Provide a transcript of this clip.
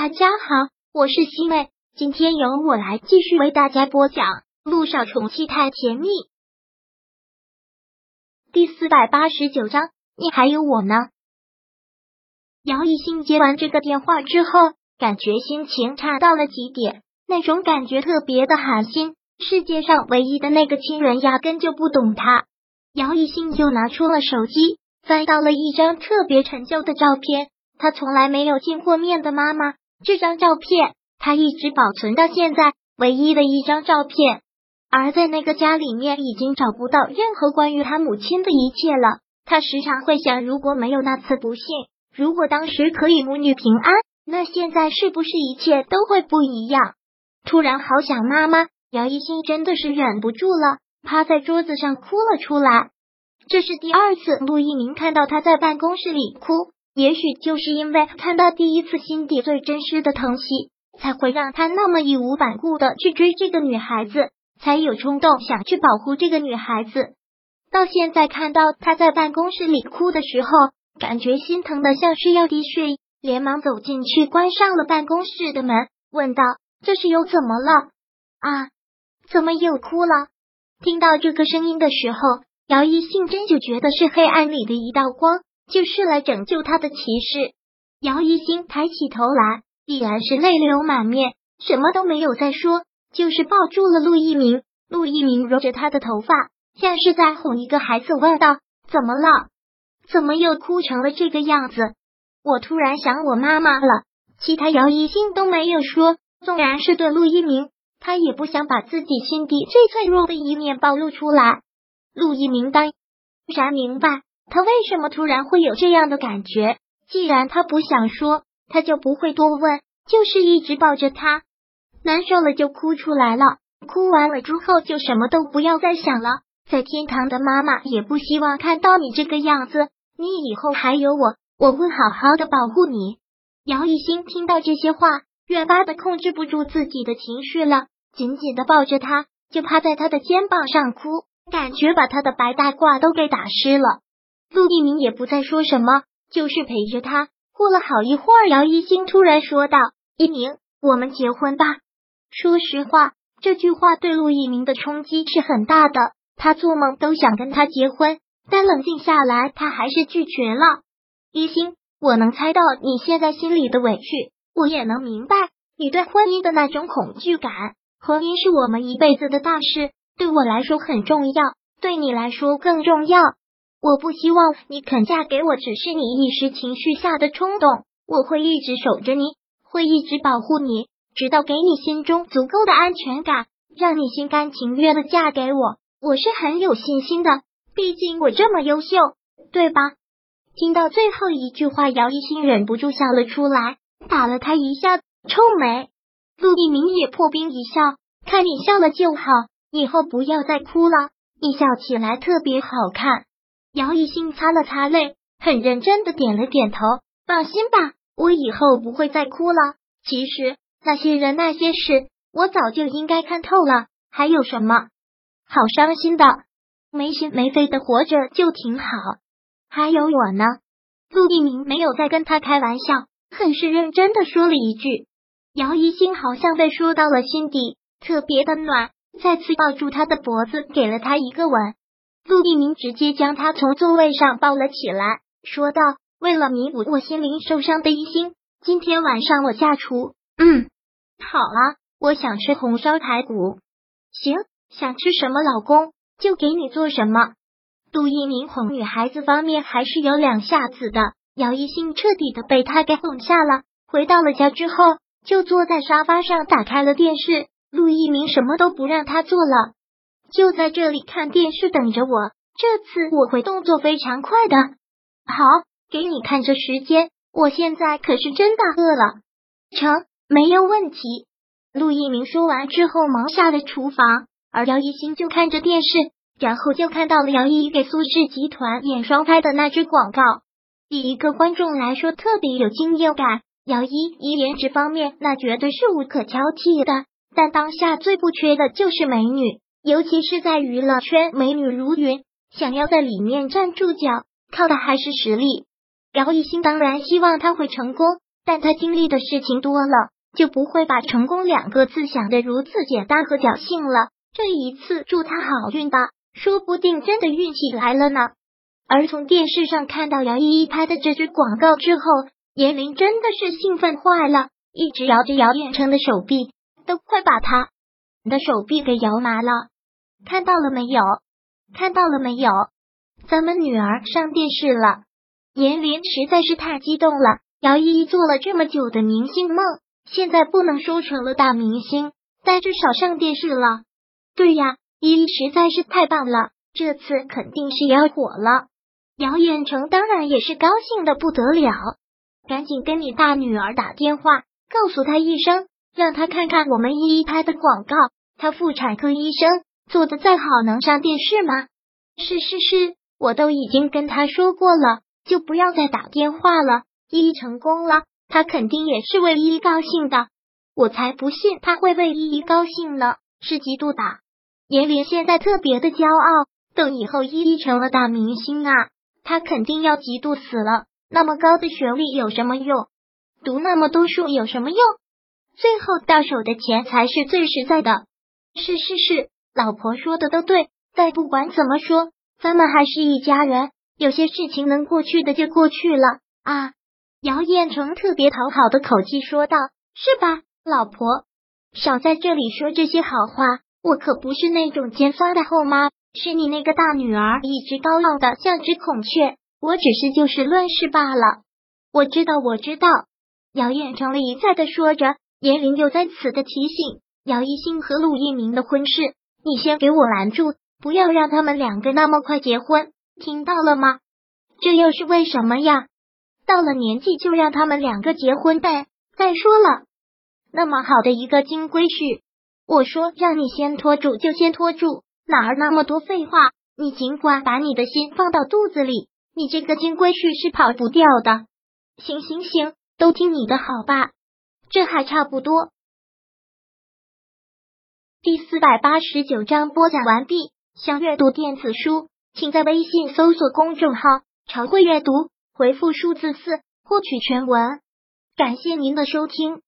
大家好，我是西妹，今天由我来继续为大家播讲《路上宠妻太甜蜜》第四百八十九章。你还有我呢？姚一兴接完这个电话之后，感觉心情差到了极点，那种感觉特别的寒心。世界上唯一的那个亲人压根就不懂他。姚一兴就拿出了手机，翻到了一张特别陈旧的照片。他从来没有见过面的妈妈，这张照片他一直保存到现在，唯一的一张照片。而在那个家里面，已经找不到任何关于他母亲的一切了。他时常会想，如果没有那次不幸，如果当时可以母女平安，那现在是不是一切都会不一样？突然好想妈妈，姚一新真的是忍不住了，趴在桌子上哭了出来。这是第二次陆一鸣看到他在办公室里哭。也许就是因为看到第一次心底最真实的疼惜，才会让他那么义无反顾的去追这个女孩子，才有冲动想去保护这个女孩子。到现在看到他在办公室里哭的时候，感觉心疼的像是要滴血，连忙走进去关上了办公室的门，问道：“这是又怎么了？啊，怎么又哭了？”听到这个声音的时候，姚一信真就觉得是黑暗里的一道光。就是来拯救他的骑士姚一星抬起头来，依然是泪流满面，什么都没有再说，就是抱住了陆一鸣。陆一鸣揉着他的头发，像是在哄一个孩子，问道：“怎么了？怎么又哭成了这个样子？”我突然想我妈妈了。其他姚一星都没有说，纵然是对陆一鸣，他也不想把自己心底最脆弱的一面暴露出来。陆一鸣当然明白。他为什么突然会有这样的感觉？既然他不想说，他就不会多问，就是一直抱着他，难受了就哭出来了。哭完了之后，就什么都不要再想了。在天堂的妈妈也不希望看到你这个样子。你以后还有我，我会好好的保护你。姚一兴听到这些话，越发的控制不住自己的情绪了，紧紧的抱着他，就趴在他的肩膀上哭，感觉把他的白大褂都给打湿了。陆一鸣也不再说什么，就是陪着他。过了好一会儿，姚一星突然说道：“一鸣，我们结婚吧。”说实话，这句话对陆一鸣的冲击是很大的。他做梦都想跟他结婚，但冷静下来，他还是拒绝了。一星，我能猜到你现在心里的委屈，我也能明白你对婚姻的那种恐惧感。婚姻是我们一辈子的大事，对我来说很重要，对你来说更重要。我不希望你肯嫁给我，只是你一时情绪下的冲动。我会一直守着你，会一直保护你，直到给你心中足够的安全感，让你心甘情愿的嫁给我。我是很有信心的，毕竟我这么优秀，对吧？听到最后一句话，姚一新忍不住笑了出来，打了他一下臭美。陆一鸣也破冰一笑，看你笑了就好，以后不要再哭了，你笑起来特别好看。姚一兴擦了擦泪，很认真的点了点头。放心吧，我以后不会再哭了。其实那些人那些事，我早就应该看透了。还有什么好伤心的？没心没肺的活着就挺好。还有我呢。陆一鸣没有再跟他开玩笑，很是认真的说了一句。姚一兴好像被说到了心底，特别的暖，再次抱住他的脖子，给了他一个吻。陆一鸣直接将他从座位上抱了起来，说道：“为了弥补我心灵受伤的一心，今天晚上我下厨。嗯，好啊，我想吃红烧排骨。行，想吃什么，老公就给你做什么。”陆一鸣哄女孩子方面还是有两下子的，姚一兴彻底的被他给哄下了。回到了家之后，就坐在沙发上打开了电视。陆一鸣什么都不让他做了。就在这里看电视等着我，这次我会动作非常快的。好，给你看这时间，我现在可是真的饿了。成，没有问题。陆一鸣说完之后，忙下了厨房，而姚一新就看着电视，然后就看到了姚一给苏氏集团演双拍的那支广告。以一个观众来说，特别有惊艳感。姚一以颜值方面，那绝对是无可挑剔的，但当下最不缺的就是美女。尤其是在娱乐圈，美女如云，想要在里面站住脚，靠的还是实力。姚一新当然希望他会成功，但他经历的事情多了，就不会把成功两个字想得如此简单和侥幸了。这一次，祝他好运吧，说不定真的运气来了呢。而从电视上看到姚依依拍的这支广告之后，严玲真的是兴奋坏了，一直摇着姚彦成的手臂，都快把他的手臂给摇麻了。看到了没有？看到了没有？咱们女儿上电视了！严玲实在是太激动了。姚依依做了这么久的明星梦，现在不能说成了大明星，但至少上电视了。对呀，依依实在是太棒了，这次肯定是要火了。姚远成当然也是高兴的不得了，赶紧跟你大女儿打电话，告诉她一声，让她看看我们依依拍的广告。她妇产科医生做的再好，能上电视吗？是是是，我都已经跟他说过了，就不要再打电话了。依依成功了，他肯定也是为依依高兴的。我才不信他会为依依高兴呢，是嫉妒的。严玲现在特别的骄傲，等以后依依成了大明星啊，他肯定要嫉妒死了。那么高的学历有什么用？读那么多书有什么用？最后到手的钱才是最实在的。是是是，老婆说的都对。但不管怎么说，咱们还是一家人，有些事情能过去的就过去了啊。姚彦成特别讨好的口气说道：“是吧，老婆？少在这里说这些好话，我可不是那种尖酸的后妈，是你那个大女儿一直高傲的像只孔雀，我只是就事论事罢了。我知道，我知道。”姚彦成了一再的说着，严玲又在此的提醒姚一兴和陆一鸣的婚事，你先给我拦住，不要让他们两个那么快结婚，听到了吗？这又是为什么呀？到了年纪就让他们两个结婚呗。再说了，那么好的一个金龟婿，我说让你先拖住就先拖住，哪儿那么多废话？你尽管把你的心放到肚子里，你这个金龟婿是跑不掉的。行行行，都听你的好吧，这还差不多。第四百八十九章播讲完毕。想阅读电子书，请在微信搜索公众号“常会阅读”。回复数字四获取全文，感谢您的收听。